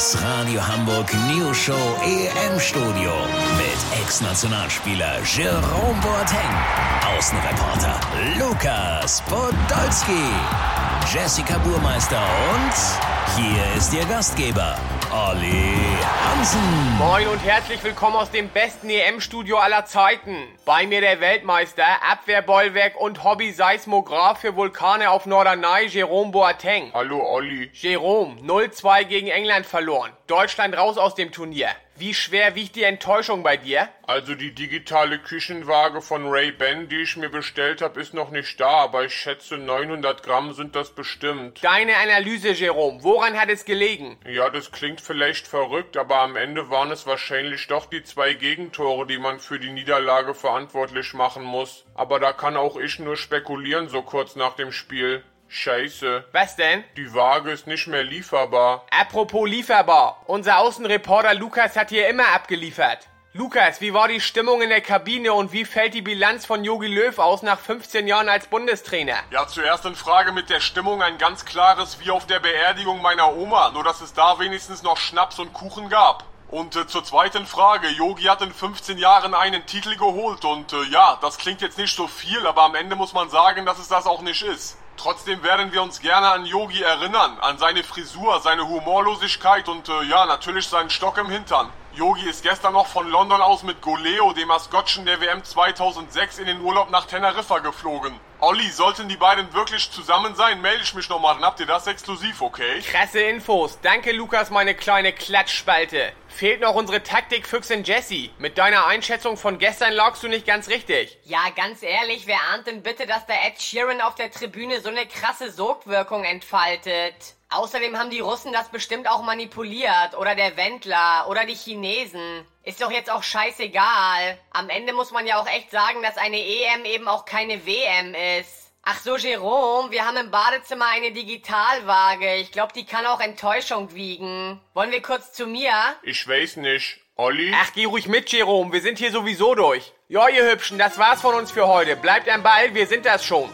Das Radio Hamburg News Show EM Studio mit Ex-Nationalspieler Jerome Boateng, Außenreporter Lukas Podolski, Jessica Burmeister und hier ist Ihr Gastgeber Olli Hansen. Moin und herzlich willkommen aus dem besten EM-Studio aller Zeiten. Bei mir der Weltmeister, Abwehrbollwerk und Hobby-Seismograph für Vulkane auf Norderney, Jerome Boateng. Hallo Olli. Jerome, 0-2 gegen England verloren. Deutschland raus aus dem Turnier. Wie schwer wiegt die Enttäuschung bei dir? Also die digitale Küchenwaage von Ray-Ban, die ich mir bestellt habe, ist noch nicht da, aber ich schätze 900 Gramm sind das bestimmt. Deine Analyse, Jerome, woran hat es gelegen? Ja, das klingt vielleicht verrückt, aber am Ende waren es wahrscheinlich doch die zwei Gegentore, die man für die Niederlage verantwortlich machen muss. Aber da kann auch ich nur spekulieren so kurz nach dem Spiel. Scheiße. Was denn? Die Waage ist nicht mehr lieferbar. Apropos lieferbar. Unser Außenreporter Lukas hat hier immer abgeliefert. Lukas, wie war die Stimmung in der Kabine und wie fällt die Bilanz von Jogi Löw aus nach 15 Jahren als Bundestrainer? Ja, zuerst in Frage mit der Stimmung ein ganz klares wie auf der Beerdigung meiner Oma, nur dass es da wenigstens noch Schnaps und Kuchen gab. Und äh, zur zweiten Frage, Yogi hat in 15 Jahren einen Titel geholt und äh, ja, das klingt jetzt nicht so viel, aber am Ende muss man sagen, dass es das auch nicht ist. Trotzdem werden wir uns gerne an Yogi erinnern, an seine Frisur, seine Humorlosigkeit und äh, ja, natürlich seinen Stock im Hintern. Yogi ist gestern noch von London aus mit Goleo, dem Maskottchen der WM 2006, in den Urlaub nach Teneriffa geflogen. Olli, sollten die beiden wirklich zusammen sein, melde ich mich nochmal, dann habt ihr das exklusiv, okay? Krasse Infos. Danke, Lukas, meine kleine Klatschspalte. Fehlt noch unsere Taktikfüchsin Jessie. Mit deiner Einschätzung von gestern lagst du nicht ganz richtig. Ja, ganz ehrlich, wer ahnt denn bitte, dass der Ed Sheeran auf der Tribüne so eine krasse Sogwirkung entfaltet? Außerdem haben die Russen das bestimmt auch manipuliert. Oder der Wendler. Oder die Chinesen. Ist doch jetzt auch scheißegal. Am Ende muss man ja auch echt sagen, dass eine EM eben auch keine WM ist. Ach so, Jerome, wir haben im Badezimmer eine Digitalwaage. Ich glaube, die kann auch Enttäuschung wiegen. Wollen wir kurz zu mir? Ich weiß nicht. Olli? Ach, geh ruhig mit, Jerome. Wir sind hier sowieso durch. Ja, ihr Hübschen, das war's von uns für heute. Bleibt am Ball, wir sind das schon.